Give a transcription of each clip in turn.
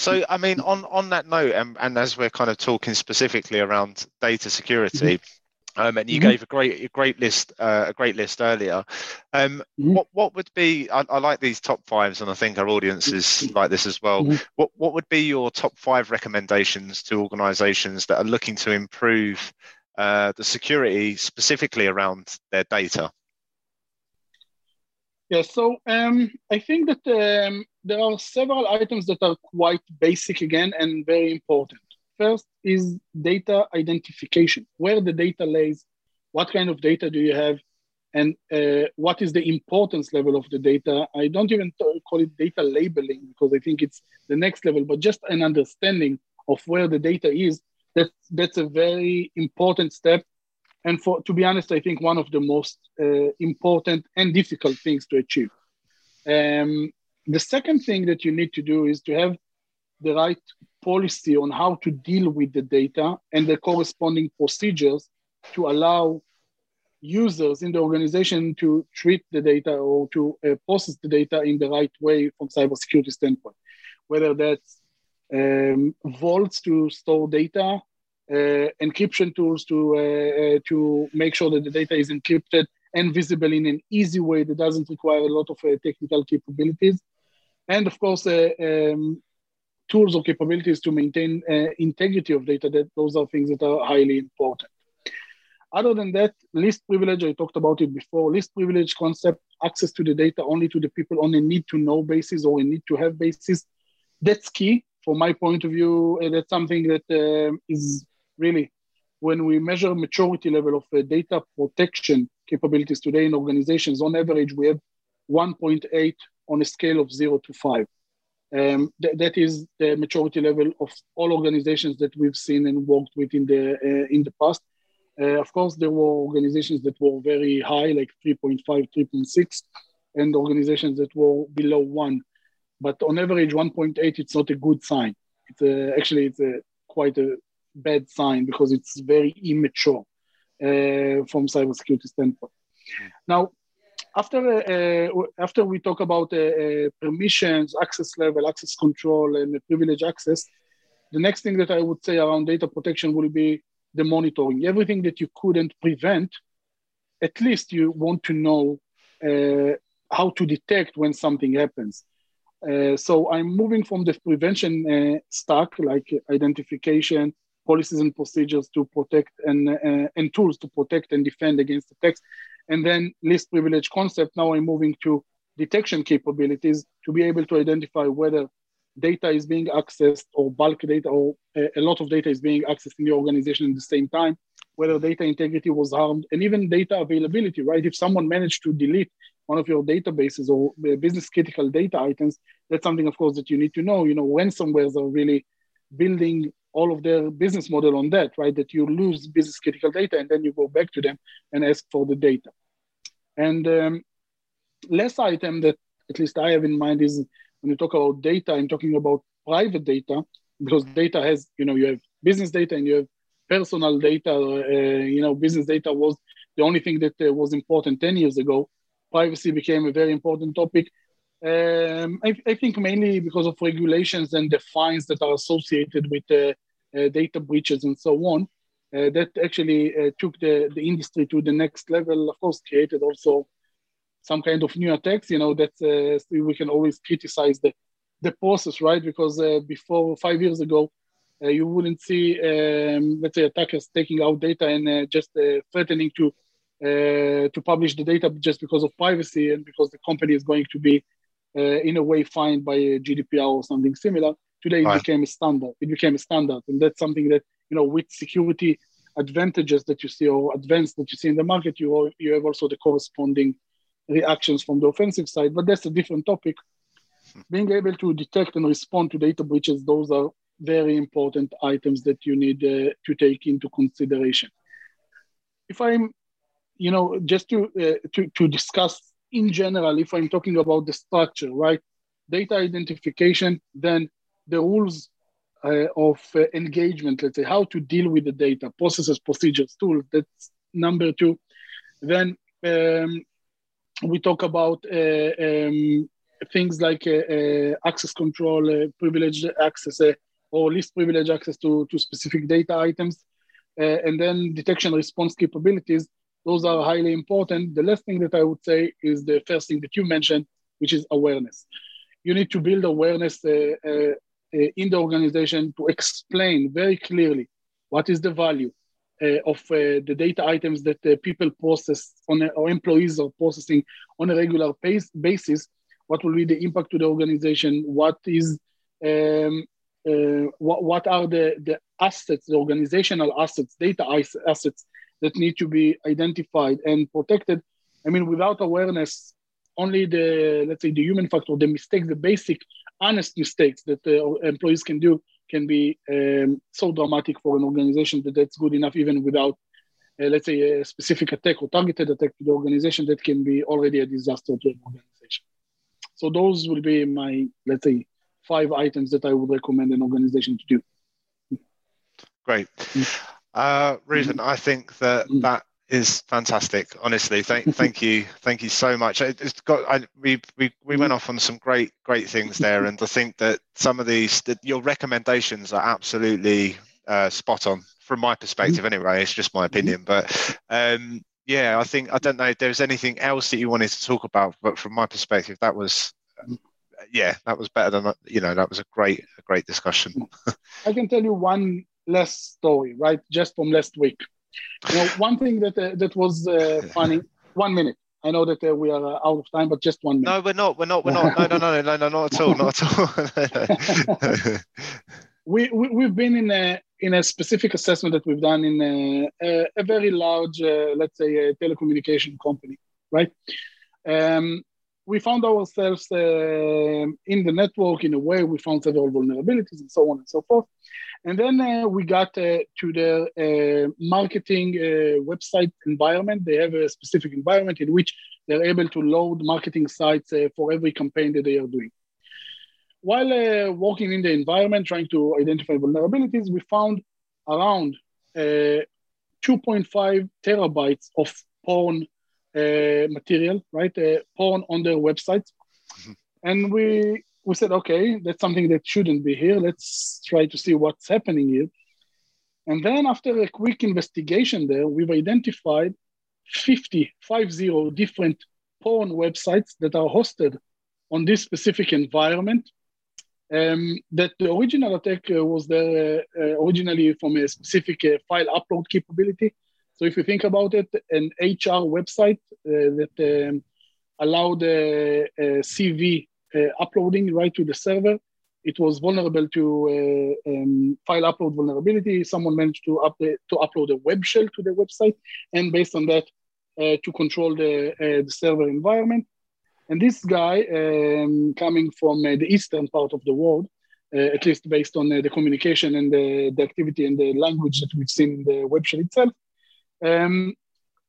So, I mean, on on that note, and, and as we're kind of talking specifically around data security, mm-hmm. um, and you mm-hmm. gave a great a great list uh, a great list earlier. Um, mm-hmm. What what would be? I, I, like these top fives, and I think our audience is mm-hmm. like this as well. Mm-hmm. What what would be your top five recommendations to organisations that are looking to improve uh, the security specifically around their data? Yeah, so um, I think that um, there are several items that are quite basic again and very important. First is data identification, where the data lays, what kind of data do you have, and uh, what is the importance level of the data. I don't even call it data labeling because I think it's the next level, but just an understanding of where the data is. That's, that's a very important step and for to be honest, I think one of the most uh, important and difficult things to achieve. Um, the second thing that you need to do is to have the right policy on how to deal with the data and the corresponding procedures to allow users in the organization to treat the data or to uh, process the data in the right way from cybersecurity standpoint, whether that's um, vaults to store data uh, encryption tools to uh, uh, to make sure that the data is encrypted and visible in an easy way that doesn't require a lot of technical capabilities, and of course. Um, tools or capabilities to maintain integrity of data that those are things that are highly important other than that, least privilege, I talked about it before, least privilege concept, access to the data only to the people on a need to know basis or a need to have basis. That's key from my point of view. that's something that uh, is really when we measure maturity level of uh, data protection capabilities today in organizations, on average, we have 1.8 on a scale of zero to five. Um, th- that is the maturity level of all organizations that we've seen and worked with in the uh, in the past. Uh, of course, there were organizations that were very high, like 3.5, 3.6, and organizations that were below one. But on average, 1.8, it's not a good sign. It's a, actually it's a quite a bad sign because it's very immature uh, from cybersecurity standpoint. Now, after uh, after we talk about uh, uh, permissions, access level, access control, and privilege access, the next thing that I would say around data protection will be the monitoring. Everything that you couldn't prevent, at least you want to know uh, how to detect when something happens. Uh, so I'm moving from the prevention uh, stack, like identification, policies and procedures to protect and, uh, and tools to protect and defend against attacks. And then least privilege concept, now I'm moving to detection capabilities to be able to identify whether data is being accessed or bulk data or a lot of data is being accessed in the organization at the same time, whether data integrity was harmed, and even data availability, right? If someone managed to delete one of your databases or business critical data items, that's something, of course, that you need to know. You know, ransomwares are really building all of their business model on that, right? That you lose business critical data and then you go back to them and ask for the data. And um, last item that at least I have in mind is when you talk about data, I'm talking about private data because data has, you know, you have business data and you have personal data. Uh, you know, business data was the only thing that uh, was important 10 years ago. Privacy became a very important topic. Um, I, I, think mainly because of regulations and the fines that are associated with uh, uh, data breaches and so on. Uh, that actually uh, took the, the industry to the next level. Of course, created also some kind of new attacks. You know that we can always criticize the the process, right? Because before five years ago, you wouldn't see, um, let's say, attackers taking out data and just threatening to uh, to publish the data just because of privacy and because the company is going to be uh, in a way fined by GDPR or something similar. Today it became a standard. It became a standard, and that's something that you know with security advantages that you see or advance that you see in the market, you you have also the corresponding reactions from the offensive side. But that's a different topic. Being able to detect and respond to data breaches, those are very important items that you need uh, to take into consideration. If I'm, you know, just to, uh, to to discuss in general, if I'm talking about the structure, right? Data identification, then the rules uh, of uh, engagement, let's say, how to deal with the data, processes, procedures, tools. That's number two. Then um, we talk about uh, um, things like access control, privileged access, or least privileged access to, to specific data items, and then detection response capabilities. Those are highly important. The last thing that I would say is the first thing that you mentioned, which is awareness. You need to build awareness uh, uh, in the organization to explain very clearly what is the value uh, of uh, the data items that uh, people process on or employees are processing on a regular pace, basis. What will be the impact to the organization? What is um, uh, what, what are the, the assets, the organizational assets, data assets that need to be identified and protected. I mean, without awareness, only the let's say the human factor, the mistakes, the basic honest mistakes that uh, employees can do can be um, so dramatic for an organization that that's good enough even without uh, let's say a specific attack or targeted attack to the organization that can be already a disaster to an organization. So those will be my let's say five items that i would recommend an organization to do. Great mm. Uh, Reuven, I think that mm. that is fantastic. Honestly, thank thank you, thank you so much. It's got I, we we we went off on some great great things there, and I think that some of these that your recommendations are absolutely uh, spot on from my perspective. Anyway, it's just my opinion, but um, yeah, I think I don't know if there's anything else that you wanted to talk about, but from my perspective, that was yeah, that was better than you know that was a great a great discussion. I can tell you one last story, right? Just from last week. You know, one thing that uh, that was uh, funny. One minute. I know that uh, we are uh, out of time, but just one minute. No, we're not. We're not. We're not. No, no, no, no, no, not at all. Not at all. we, we we've been in a in a specific assessment that we've done in a, a, a very large, uh, let's say, a telecommunication company, right? Um, we found ourselves uh, in the network in a way we found several vulnerabilities and so on and so forth and then uh, we got uh, to the uh, marketing uh, website environment. They have a specific environment in which they're able to load marketing sites uh, for every campaign that they are doing. While working in the environment, trying to identify vulnerabilities, we found around 2.5 terabytes of porn material, right? porn on their website. Mm-hmm. And we we said, okay, that's something that shouldn't be here. Let's try to see what's happening here. And then after a quick investigation there, we've identified 50, 50 different porn websites that are hosted on this specific environment. Um, that the original attack uh, was there uh, uh, originally from a specific uh, file upload capability. So if you think about it, an HR website uh, that um, allowed a CV uh, uploading right to the server. It was vulnerable to uh, um, file upload vulnerability. Someone managed to update to upload a web shell to the website, and based on that, uh, to control the, the server environment. And this guy, um, coming from the eastern part of the world, uh, at least based on uh, the communication and the, the, activity and the language that we've seen in the web shell itself, um,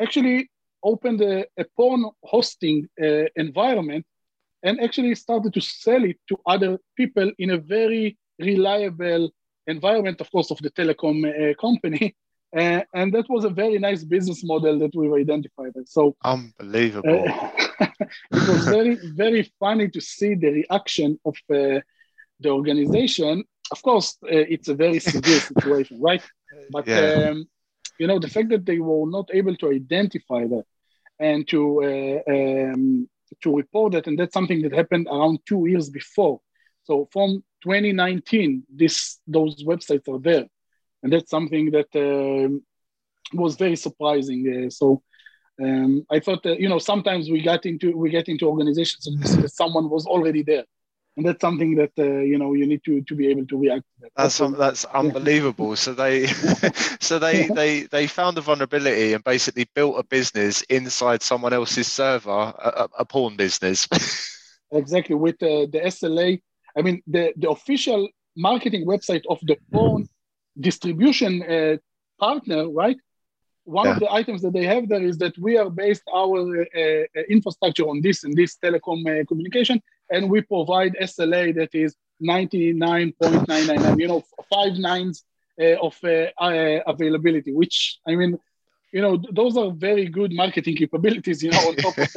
actually opened a, a porn hosting uh, environment and actually started to sell it to other people in a very reliable environment, of course, of the telecom uh, company. Uh, and that was a very nice business model that we've identified. So unbelievable. Uh, it was very, very funny to see the reaction of uh, the organization. Of course, uh, it's a very severe situation, right? But yeah. um, you know, the fact that they were not able to identify that and to uh, um, to report that, and that's something that happened around two years before. So from 2019, this those websites are there, and that's something that um, was very surprising. Uh, so um, I thought that you know sometimes we get into we get into organizations and someone was already there, and that's something that uh, you know you need to to be able to react to that. that's that's, that's unbelievable. So they so they they they found a vulnerability and basically built a business inside someone else's server a, a porn business. Exactly. With uh, the sla i mean the the official marketing website of the porn distribution uh, partner right? One yeah. of the items that they have there is that we are based our uh, uh infrastructure on this and this telecom uh, communication and we provide SLA that is 99.999, you know, five nines uh, of uh, uh, availability, which I mean, you know, those are very good marketing capabilities, you know, on top of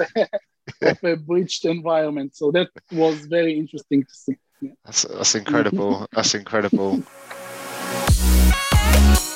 of a breached environment. So that was very interesting to see. Yeah. That's that's incredible. that's incredible.